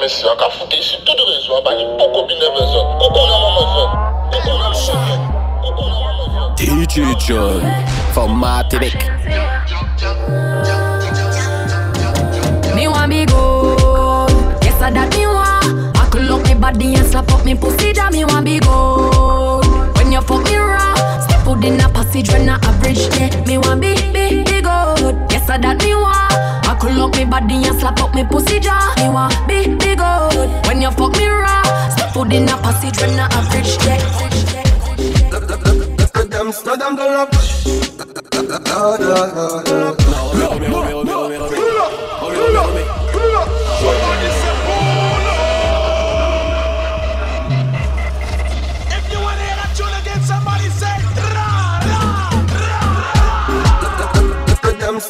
mesi, isi rezo, zot. Zot. DJ John from Martinique. Me want be good. Yes, I that me want. I could me body and slap up me pussy. That me want be good. When you fuck me raw, step out in a passage when I average day. Me want be be be good. Yes, I that me want. I could look me body and slap up me pussy jaw. Me want be be good. When you fuck me raw, step out in a passage when I average day. Amsterdam the rock. If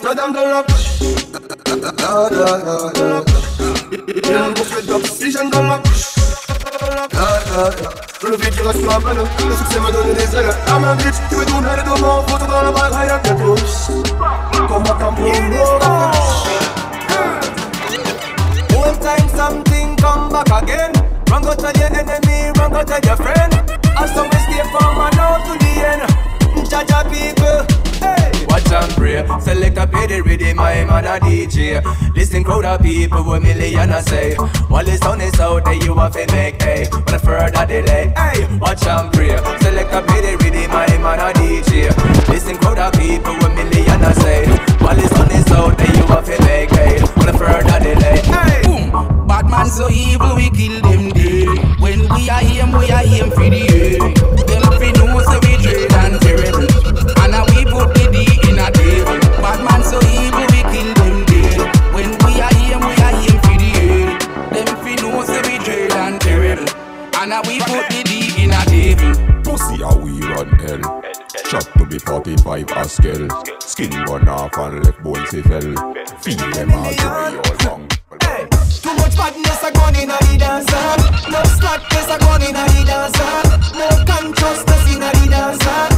ra. Amsterdam the rock. Une bouffée d'oxygène dans ma bouche. Le vide qui reste ma peine, le succès me donne. À ma bitch, tu veux tourner les deux mains, photo dans la bagaille à tes pouces. Combattant pour One time something come back again. Run go tell your enemy, run go tell your friend. And so we stay from now to the end. Jaja people. Watch and pray. Select a pay the rhythm, my a DJ. Listen crowd of people with million I say. While the sun is out there, you have to make hay. But a further delay, hey. Watch and pray. Select a pay the rhythm, my man a DJ. Listen crowd of people with million I say. While the sun is out there, you have to make hay. But a further delay, hey. Boom. Bad man so evil, we kill them dead. When we are him, we are him for the end. Them fi know say we dread. And now we put the D in a devil. Bad man so evil, we kill them dead. When we are him, we are him for the end. Them fi know say we dread and terrible. And now we put the D in a devil. Pussy how we run hell Shot to be 45 Haskell Skin run off and left bones he fell Feel them all the way all long Hey, Too much badness a gone inna the dancer. No slackness a gone inna the dancer. No consciousness inna the dancer.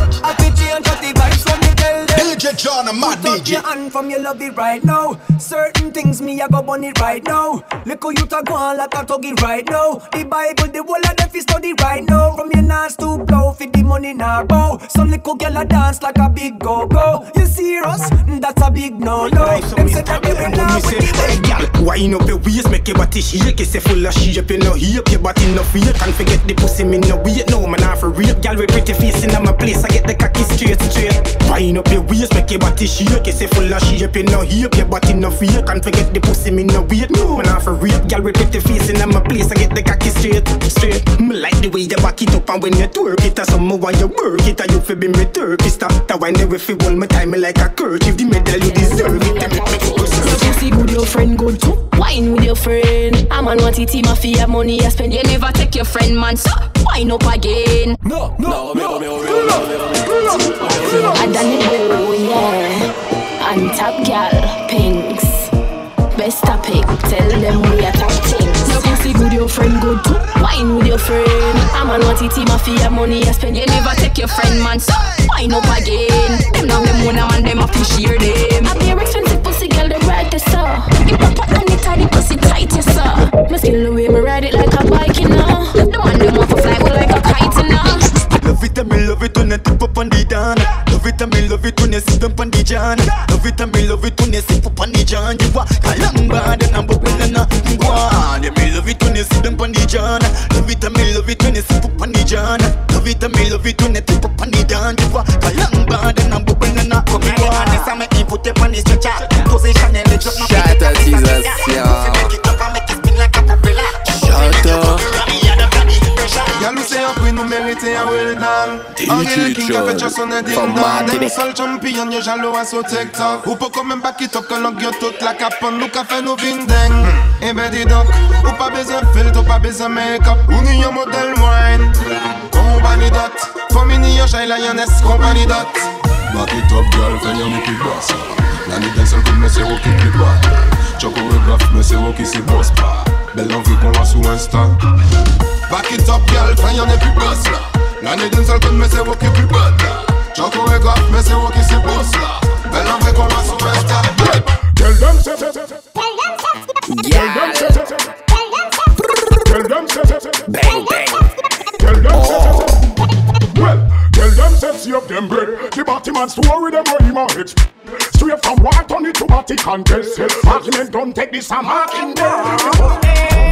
DJ John, a mad Put up your hand from your love it right now. Certain things me I go burn it right now. Look how you talk on like a tuggy right now. The Bible, the whole of them fi study right now. From your nose to blow, fit the money now bow. Some little girl a dance like a big go go. You serious? Mm, that's a big no no. Them say that they will not with the Hey, gal, wind up your waist, make your body shake. You say full of shape, you know heap, your body no fake. Can't forget the pussy, me no wait, no man off for rape. Gal with pretty face in my place, I get the cocky straight straight. Wind up your waist, make your body shake. You say full of shape, you know heap, your body no fake. Can't forget the pussy, me no wait, no man off for rape. Gal with pretty face in my place, I get the cocky straight straight. Mm, me like the way you back it up and when you twerk it, I some more while you work it, and you fi be me turkey star. That wine if you hold my time me like a kerchief. The medal you deserve it, make you Your deserve it. pussy good, your friend good too. Wine with your friend. A man want it, a fi money I spend. You never take your friend, man. So wine up again. No, no, no, no. I done it well, yeah. And top gal, pinks. Best topic, tell them we are top things. Your pussy good, your friend good too. Wine with your friend. A man want it, him a fi have money I spend. You never take your friend, man. So wine up again. Them now them one man, them a fi share them. I be a expensive pussy girl, the brightest sir. You pop and it tight, the pussy tight, yes sir. Me still the way me ride it like a bike, you know. And me love it when you tip up on the dan. Love it and me love it when you sit up on the jan. Love it and me love it when you sit up on the jan. You are a long bad and I'm bubbling and I'm gone. Yeah, me love it when you sit up on the jan. Love it and me love it when you sit up on the jan. Love it and me love it when you tip up on the dan. You are a long bad and I'm bubbling and I'm gone. Honest, I'm making put up on the stretcher. Position and let up my Henry King a fait chasse on est ding From dong. Martinique. Dem sol champion yo jaloux à son TikTok Ou pas quand même pas quitte up que l'on gueule toute la capone Nous qu'a fait nous vindeng. Eh ben dis donc Ou pas besoin filtre, pas besoin make-up. Ou ni un modèle wine? Compagnie dot Famille yo j'aille la y'en compagnie dot. Back it up girl, fais make it boss. La nuit d'un seul coup, mais c'est qui clip pas Chorégraphe, mais c'est qui c'est boss pas Belle envie qu'on l'a sous Insta Back it up girl, fin y'en est plus boss. là L'année d'une seule conne, mais c'est vous qui plus bonne Choco est grave, mais c'est vous qui se pousse là Belle en vrai qu'on va se faire ta tête Tell them set Tell them set Tell them set Bang bang. Tell them set Well, tell them set see of them bread. The batty man story them oh, where him a hit Straight from Walton to Vatican Tell self-argument don't take this I'm hacking them.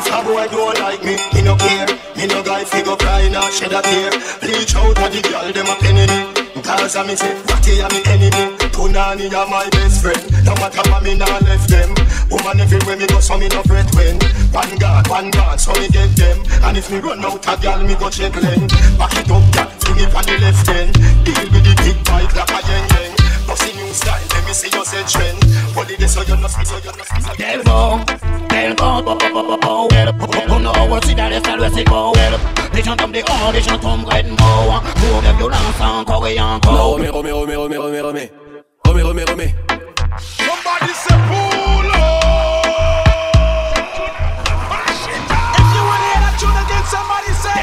if a boy don't like me, me no care. Me no guy figure cry nor shed a tear. Bleach out of the girl them a penny. Cause I me say, Ratty a me enemy. Punani a my best friend. No matter what me nah left them. Woman everywhere me go, so me no fret when. One guard, one guard, so me get them. And if me run out a girl, me go check lane. Back it up, girl, fling it on the left end. Deal with the big bike like a yang yang. Style, let me see you say trend. What it is, so you're not so you're not so Del go, del go, bo bo bo bo bo. Hun har over til deres salvelse går. Det kjent om det år, det kjent om redden vår. Hvor det violens encore et encore. Romé, romé, romé, romé, romé, romé. Romé, romé, romé. Somebody say pull If you wanna somebody say.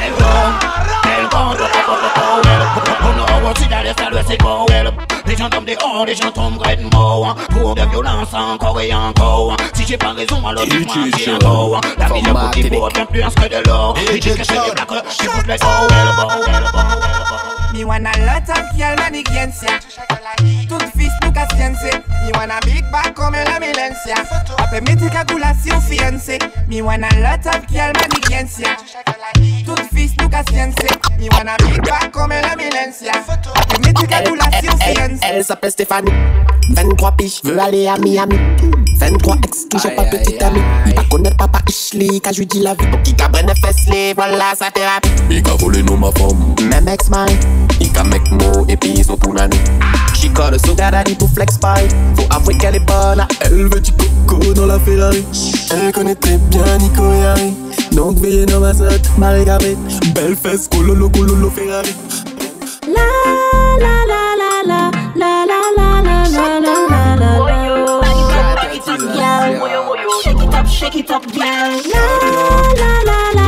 Les gens tombent dehors, les gens tombent grainement. Pour de violence encore et encore. Si j'ai pas raison, alors dis-moi qui est encore. La vie de beaucoup qui vaut bien plus que de l'or. Ils disent que je suis black, je vous plais, oh, well, oh, well, oh, well, oh. oh Me want a lot of girl man against ya Tout fils nou ka siyense Mi wana big bag kome la milensya Ape meti ka gula si ou fiyense Mi wana lot of gyal manigensya Tout fils nou ka siyense Mi wana big bag kome la milensya Ape meti ka gula si ou fiyense Elle s'appelle Stéphanie. 23 piches, veut aller à Miami. 23 ex, toujours pas petite amie Pas connaître papa Ishley, quand je dis la vie. Qui cabrenne Fesley, voilà sa thérapie. Il a volé nous ma femme. Même ex-mine Il a mec mo, et puis ils ont tout nané She call sugar daddy pour flex pie Faut avouer qu'elle est bonne Elle veut du coco dans la Ferrari Elle connaît très bien Nico Yari Donc veillez dans ma sotte, Gabet Belle fesse, cololo, cololo, Ferrari La la la la la la la la la la la la la. Shake it up, shake it up, girl. La la la la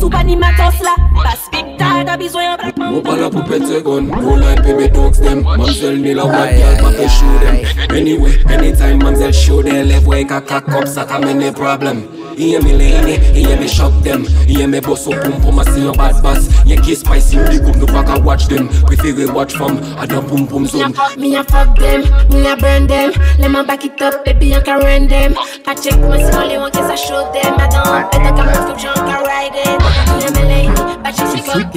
sou pa ni matos la. Pa speak ta, ta bizwen yon black Mou pa la pou pete gon, roll like baby dogs them. Mamsel ni la white girl, pa pe show them. Anyway, anytime mamsel show them. Lev way ka up, sa ka mene problem Iye mi lane, iye me shock them Iye me boss up pum pum, a see your bad boss Ye ki spicy, big up, no pa ka watch them Prefer watch from, a da pum pum Me a zone fuck, me a fuck them, me a burn them. Let me back it up, baby, I can run them. I check my small one case I show them. I don't better come off the junk, I ride it. Me a me lady, but she sick up.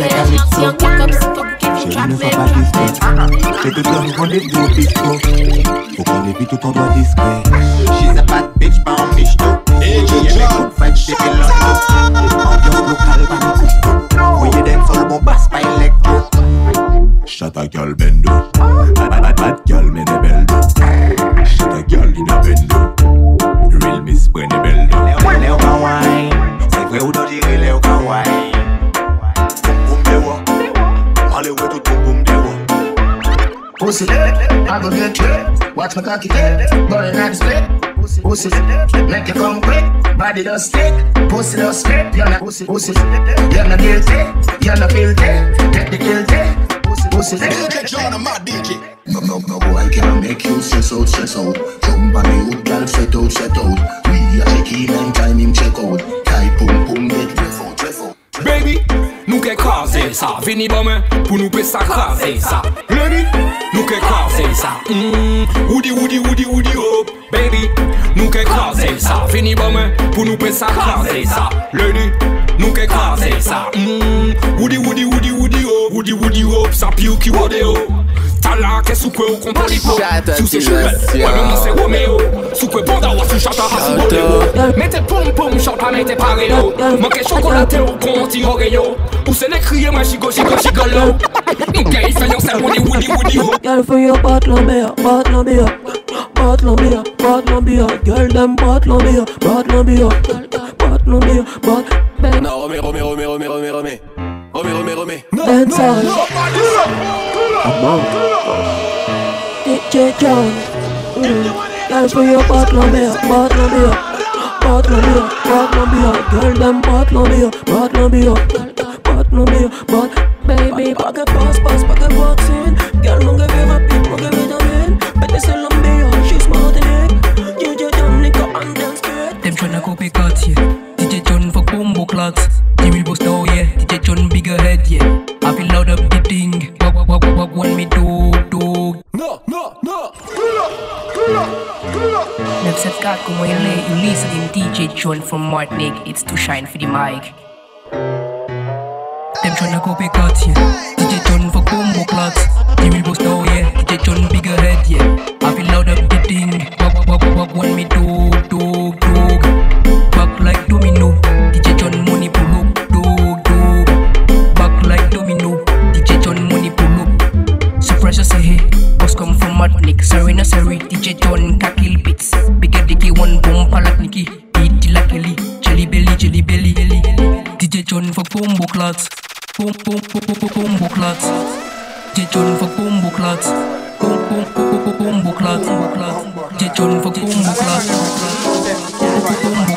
See on kick up, Chérie, ne sois pas discret. Je te donne rendez-vous au. Faut qu'on. She's a bad bitch, pas en michto. Et je. Get trick. Watch my cocky head, burn at split. Pussy, make you come quick. Body does stick, pussy does split. You're not pussy, pussy. You're not guilty, you're not guilty. Get the guilty. Pussy, pussy. John, I'm my DJ. No, no, no boy can make you stress out, stress out. Jump on the hood, girl, set out, set out. We are check in and time him check out. Tie pum pum, get sa Veni bamen pou nou pe sakraze sa Leni nou ke kraze sa mm-hmm. Woudi woudi woudi woudi hop oh, Baby. Nou ke kraze sa Veni bamen pou nou pe sakraze sa Leni nou ke kraze sa mm-hmm. Woudi woudi woudi woudi hop oh, Woudi woudi hop oh, sa piyo ki wode hop talaka sukwe ukontalipo tusishubel wabemuse romeo sukwe bonda wasushata hasuboleo mete pompom shota mete pareo manke chokolate ukonti oreo usene kriye mwen shigo shigo shigolo Nge isanyon se wuni wuni wuni ho Girl for your Girl them bottle beer, bottle beer Bottle beer, bottle beer Non, remets, remets, remets, remets, remets Remets, remets, remets Non, non, non, non DJ John. Mm. Girl, for your bottle beer, bottle beer, bottle beer, bottle beer. Girl, them bottle beer, bottle beer, bottle beer, bottle. Baby, pocket pass, pass, pocket box in. Girl, mon give you a pin, mon give vitamin. Better sell on beer, she's smart in it. DJ John, liquor and dance great. Them tryna copy cut, yeah. DJ John for combo clocks. The real boss now, yeah. DJ John bigger head, yeah. I feel loud up the thing. When me do, do. No, no, no. Cette carte comment il you listen in DJ John from Martinique. It's too shine for the mic. Them tryna copy cut, yeah. DJ John for combo clocks. The real boss now, yeah. DJ John bigger head, yeah.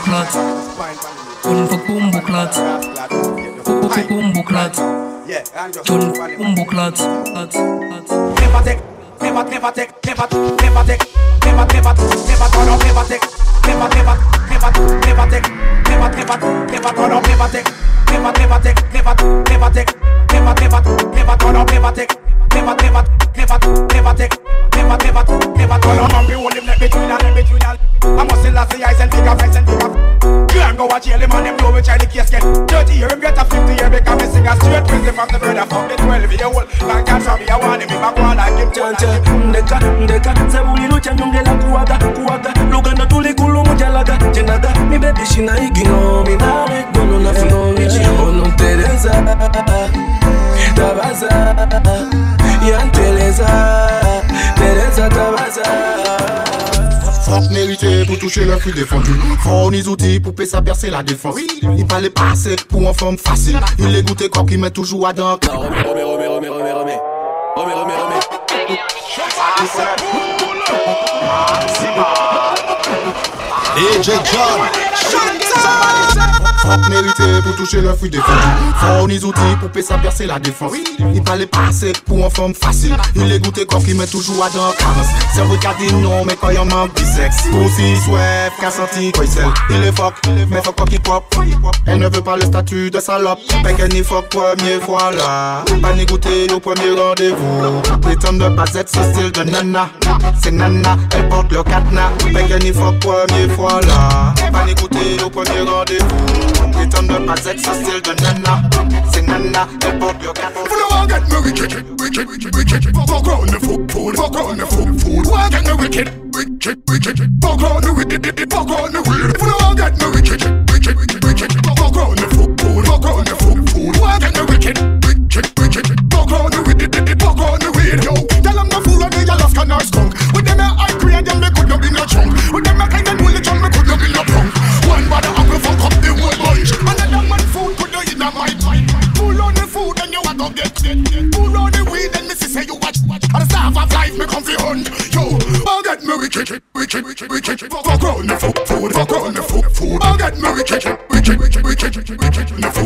Clots. John for combo clots. Combo clots. John combo clots. Never take, never, never take, never, never take, never, never, never up, never take, never, never, never, never take, never, never, never up, never take, never, never take, never, never take, never, never, never up, never take, never, never, never, never take, never, never, never turn up. I'm the let between and let between and I must still have the eyes and figure face and figure. Can't go watch him and them know which I the case get. 30 year him get a 50 year because me sing a straight 20 from the bird from the 12 year old. Man can't me, I want him, I want like him. Chante, ndeka, ndeka Sebulilucha nyongela kuwaga, kuwaga Luganda tulikulu mujalaga, jenaga Mi baby shina igino, mi nare Gono na fino wichi, ono Teresa Tabaza, yan Teresa Teresa pour toucher le flux défendu. Les outils pour sa percer la défense. Il parlait pas assez pour un forme facile. Il les goûté quoi qui met toujours à dents. Remets, remets, remets, remets, remets, remets. Remets, remets, remets. DJ John. Mérité pour toucher le fruit défendu. Les outils pour sa percer la défense. Il parlait pas assez pour un forme facile. Il les goûté quoi qui met toujours à dents. Carence. C'est vrai dit non, mais quand y'en manque bisex. Aussi, sweat, qu'a senti quoi il Il est fuck, mais fuck quoi qui pop. Elle ne veut pas le statut de salope. Qu'elle n'y fuck première fois là. Pas ni goûter au premier rendez-vous. Prétendre ne pas être ce style de nana. C'est nana, elle porte le cadenas. Qu'elle n'y fuck première fois là. Pas ni goûter au premier rendez-vous. Prétendre ne pas être ce style de nana. C'est nana, le cadenas. Full of get me wicked, wicked, wicked. Fuck on the food, fuck on the food. Why get me wicked, wicked, wicked. Fuck on the wicked, fuck on the weird. Full get me wicked, wicked, wicked, Pull on the weed and see say you watch watch. And the staff of life me come fi hunt. Yo, I'll get me wicked, wicked, wicked, wicked. Fuck on the food, food, fuck on the food, food. I'll get me wicked, wicked, wicked, wicked, wicked. The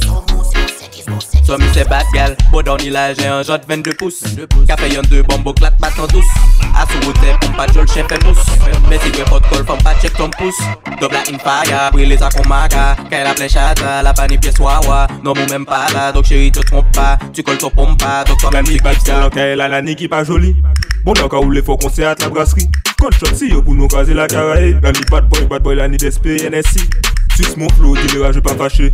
So mi se bat gal, bodan ila jè an jant 22 pouces, Ka fè yon 2 bombo klat bat nan dous Asou wote pou mpa jol chen fè mous Meti gwe pot kol fè mpa chek ton pouce. Dobla in faya, pwe le zakon maka Kè la ple chata, la pani pies wawa Non mou mèm pa la, dok chéri te trompe pas, Tu kol ton pompa, dok toi mèm ti kip sa Kè la nani ki pa joli Bon nan ka ou le fò konse la brasserie. Kote chot si yo pou nou kaze la karae Nan li bad boy, bad boy la ni despe, NSC Sus mon flow, di le rage ah, pa fache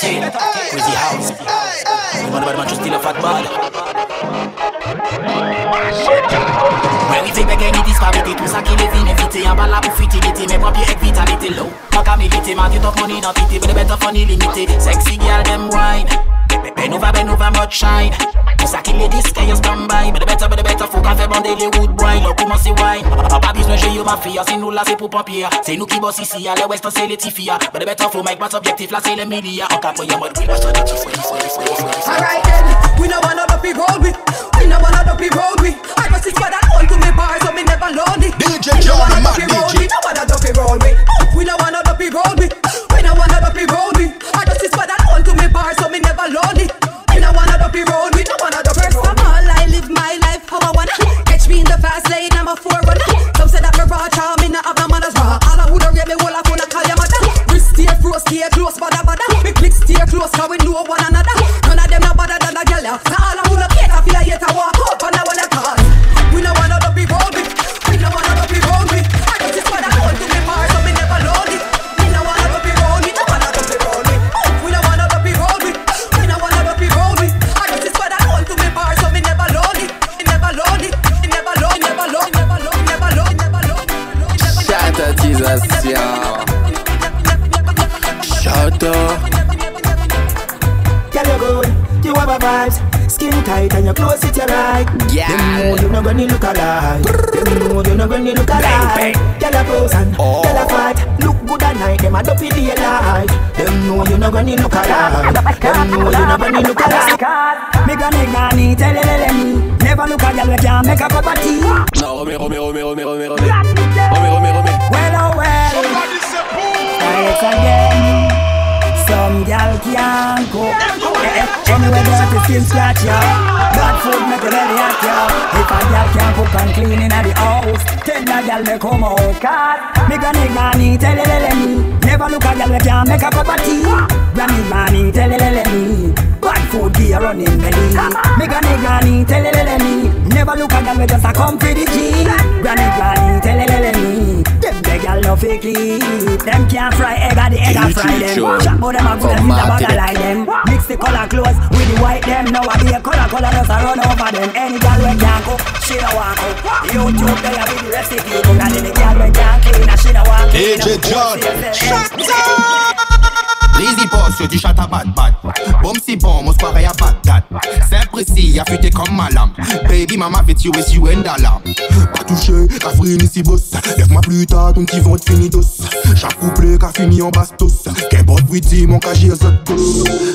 thing Crazy house. You wanna man just steal a fat bad Mwen wite pe gen ni disparite Tout sa ki le vin evite Yan ba la pou futilite Men pran pi ek vitalite low. Pa ka merite Man de tok money nan pite But the better funny limite Sexy girl dem wine Ben over, ben over, much shine Tout ça qui les disques, you stand by But the better, but the better, qu'à faire bander les wood boy Là, comment c'est wine Pas besoin de jouer ma fille C'est nous là, c'est pour pompier C'est nous qui boss ici Les west, c'est les tifia But the better, faut make notre objectif Là, c'est les milliards cas, pour y'a mode, oui, là, c'est des tifos, tifos, tifos, tifos Alright then, we no wanna dopey road we Skin tight and your clothes fit you right. Yeah. Them know you not gonna look alike. Them know you not gonna look alike. Girl, you pose and Oh. girl, you fight. Look good at night, them a dopey daylight Them know you not gonna look alike. Them know you not gonna look alike. Me gonna granny, tell you, tell me Never look a girl we can't make a cup of tea. Non, remets, remets, remets, remets, remets, remets Remets, remets, remets Well, oh well. Thanks again Some gal can't cook Anyway, dirty skin scratch ya Bad food make your belly hot ya If a gal can't cook and clean inna the house Tell a gal me come out. Cause me granny granny tell you lele me Never look a gal we can't make a cup of tea. Granny granny tell you lele me Bad food gear running belly. Me granny granny tell you lele me Never look a gal we just a come for the G. Granny granny tell you lele me Them the gal no fake it Them can't fry egg or the egg a fry them. Sure. Chop them a good and the Martin. bag a lie them. Mix the color clothes with the white them. Now a be a color color just a run over them. Any gal we can't cook, she no want cook. YouTube they a be the recipe cook. And any gal we can't clean, a she no want clean DJ John. Shut Lazy boss, dis chat à bat bat. Bon si bon, mon soirée à Bagdad. C'est précis, affûté comme ma lame. Baby, mama fait tuer si you and alarm. Pas touché, qu'a frini si boss. Lève-moi plus tard, ton petit vent de finidos. Chaque couplet qu'a fini en bastos. Qu'un bot witty, mon cagé à zot.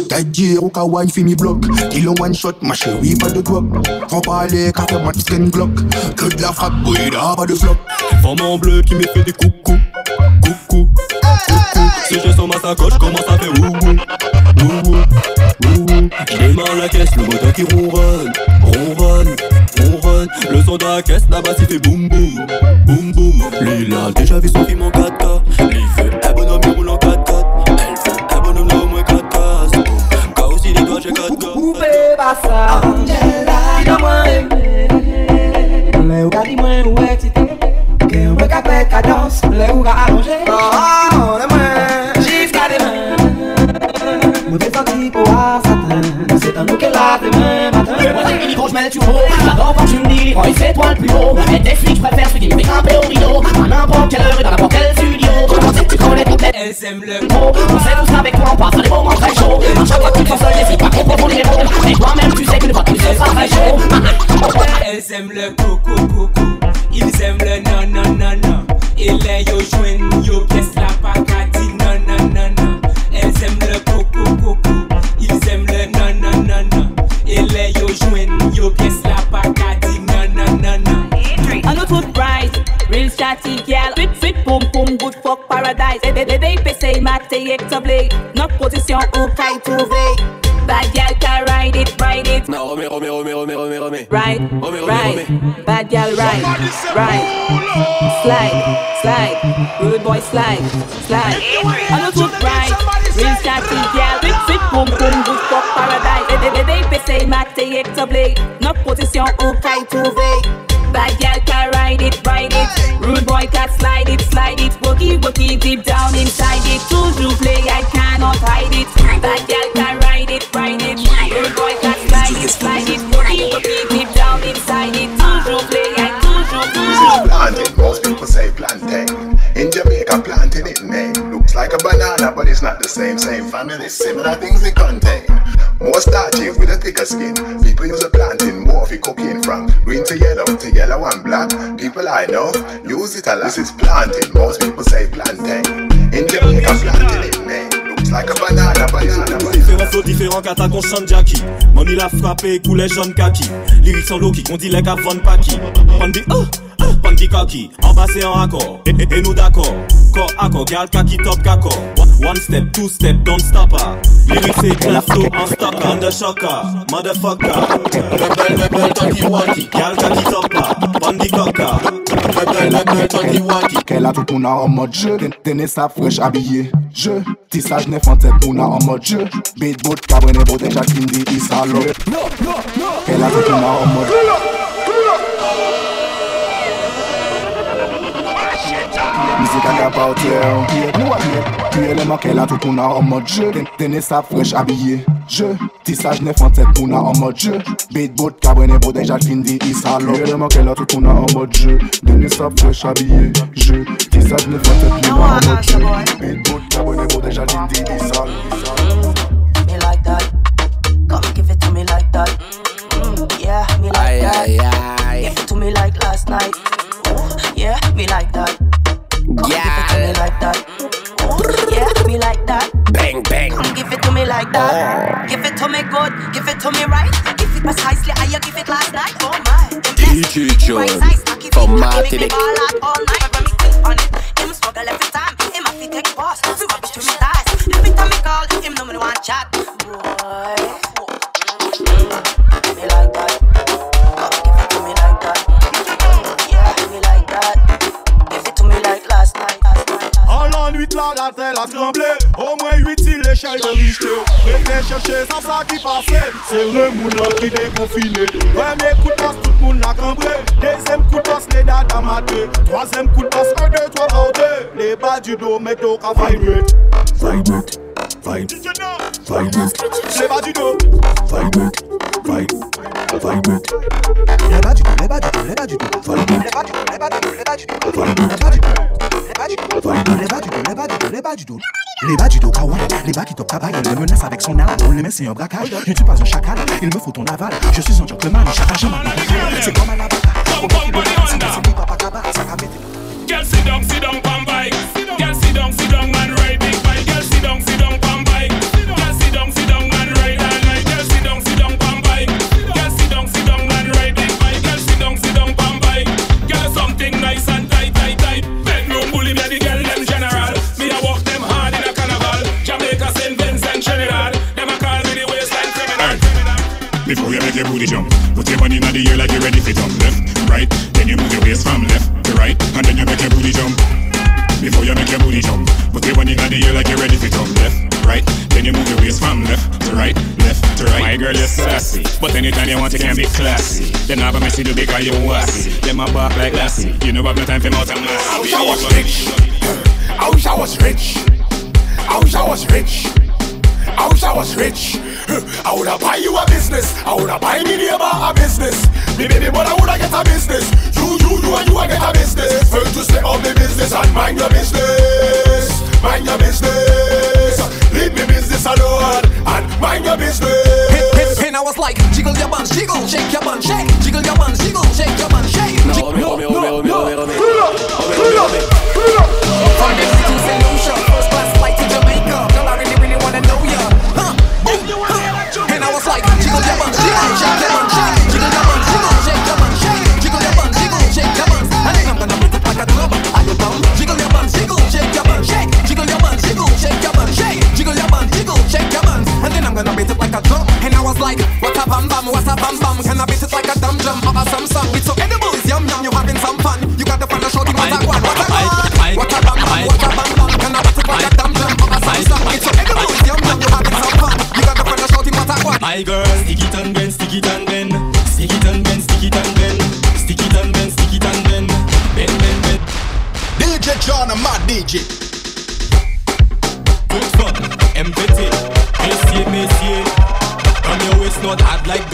Tête dire au kawaii, fini bloc. Kill one shot, ma chérie, pas de drop. Faut pas aller, qu'a fait ma skin glock. Que de la frappe, bouilla, pas de flop. Femme bleu qui me fait des coucou, coucou, coucou. Si je sens ma sacoche, commence à faire ouh ouh, ouh ouh, ouh ouh. Je démarre la caisse, le moteur qui ronronne, ronronne, ronronne. Le son de la caisse, là-bas, il fait boum boum, boum boum. Lui, il a déjà vu son film en 4K. Lui, un bonhomme, il roule en 4x4. Elle fait un bonhomme, moins 4 cases. Aussi les doigts, j'ai 4 gars. Oupe basa Angela Dina mwen eme Le ou ka di mwen ou excité Ke ou me ka pet ka dans Le ou quand tu me dis Quand il fait toi le plus haut. Et tes flics, préfère celui qui fait grimper au rideau. À n'importe quelle heure et dans n'importe quel studio. C'est que tu connais toutes les Elles aiment le mot. On sait tous qu'avec toi on passe des moments très chauds. À chaque fois que tu te sens seul, n'hésite pas à comprendre ton numéro Mais toi-même tu sais que ne pas plus c'est pas très chaud. Elles aiment le coco coco Ils aiment le non non non non. Et les yo joignent yo pièce la pacati les yo joignent yo pièce la tout bright, real chatty gal Fit fit boom boom, good fuck paradise. They they they PC maté actively Notre position au kai trouvé Bad gal can ride it, ride it. Non, remets, remets, remets, remets, remets, remets. Right, Remets, remets, right, remets. bad gal right, right Slide, slide, rude boy slide, slide. On a tout bright, real chatty gal Fit boom boom, good fuck paradise They they they PC maté Notre position au kai trouvé Bad gal can ride it, ride it. Rude boy can slide it, slide it. Wookie, wookie, deep down inside it. Toujours play, I cannot hide it. Bad gal can ride it, ride it. Rude boy can slide it, slide it. Wookie, wookie, deep down inside it. Toujours play, I toujours, toujours. Planting, most people say plantain. Eh? A banana, but it's not the same. Same family, similar things they contain. More starchy with a thicker skin. People use a plantain more for cooking from green to yellow to yellow and black. People I know use it a lot. This is planting, most people say plantain. In Jamaica, planting it name. Looks like a banana, banana, banana. Flots différents kata chante Jackie l'a frappé, coulait jaune kaki Lyrics en Loki, qu'on dit les gars Von Paki Pandi oh, oh, pandi kaki En bas c'est en accord, et, et- et nous d'accord. Corps accord, gal kaki top kako One step, two step, don't stop her. Lyrics c'est clap flow en stock Under shocker, motherfucker. Rebel, rebel, tanti wanti Gal kaki top her, pandi kaka Rebel, rebel, tanti wanti Qu'elle a tout pour en mode jeu. Tenez sa fraîche habillé Jeu Tissage neuf en tête pour en mode jeu. Beat boot cabernet bottle Jacqueline dit Qu'elle a tout pour en mode Mizi kaka pa o tè an Ni wak le manke la tout pou nan an mod je Tene sa fresh abye Je Tisaj ne fantet pou nan an mod je Bait bot kabrene bodej al fin di isa lop Kye le manke la tout pou nan an mod je Tene sa fresh abye Je Tisaj ne fantet pou nan an mod je Bait bot kabrene bodej al fin di isa Me like that. Come give it to me like that. Mm, yeah, me like that. Give it to me like last night. Give it to me right. Give it precisely how you give it last night. Oh my. DJ John from Martinique. Dere moun an ki dekonfine. Premye koutas tout moun ak anbre Dezem koutas le dada mate Troazem koutas an de twa kante Le ba di do meto ka vibret Vibret Les bas du dos. Les bas du dos, les bas du dos, les bas du dos. Les bas du dos, les bas du dos, les bas du dos dos, les bas du dos les bas du dos, les bas du dos, les bas du dos. Kawaii, les bas qui top tabac, il me menace avec son arme, les mains c'est un braquage, je ne suis pas un chacal, il me faut ton aval, je suis un gentleman, chaque m'a C'est comme à la Girl, sit down, sit down, pam bike. Girl, sit down, sit down, You make your booty jump, put your money in the air like you're ready for jump left, right. Then you move your waist from left to right, and then you make your booty jump. Before you make your booty jump, put your money in the air like you're ready for jump left, right. Then you move your waist from left to right, left to right. My girl, you're sassy, but anytime you want, you can be classy. Then have a messy do because you wassy. Them a bark like lassie. You know I've no time for mouth and. I wish I was rich. I wish I was rich. I wish I was rich. I wish I was rich. I woulda buy you a business. I woulda buy me neighbor a business. Me baby mother woulda get a business. You, you, you, and you a get a business. First to stay on the business and mind your business. Mind your business. Leave me business alone and mind your business. And I was like, jiggle your buns, jiggle, shake your buns, shake, jiggle your buns, jiggle, shake your buns, shake. No, no, no, no, no, no, From the city, St. Lucia,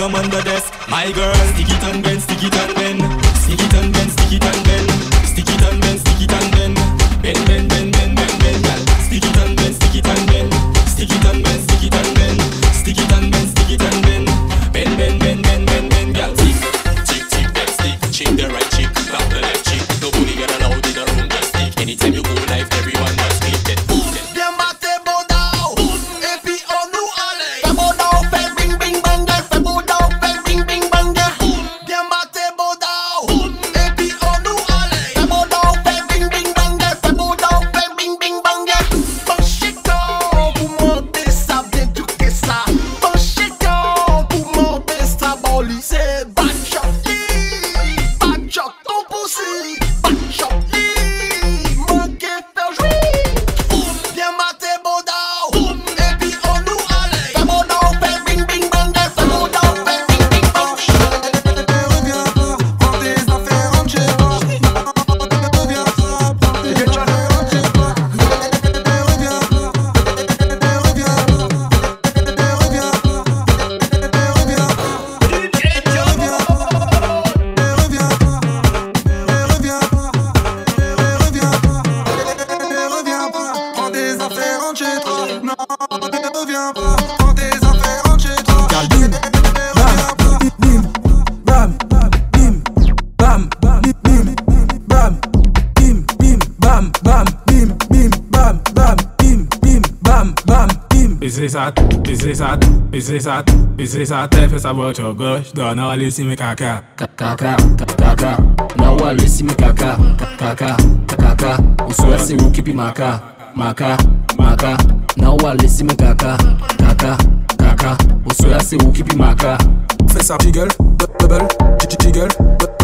gum on the desk. My girl, stick it and Is this Baiser ça tout, baiser ça tout, baiser sa tête, fais sa voiture gauche, donne à laisser mes caca. Caca, caca, non à laisser mes caca. Caca, caca, on soit who keep qui maka, maka, maka, non à laisser mes caca. Caca, caca, on soit c'est vous qui maka. Fais up, jiggle, bubble, jiggle, bubble.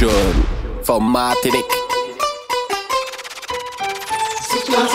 DJ John from Martinique. Moi,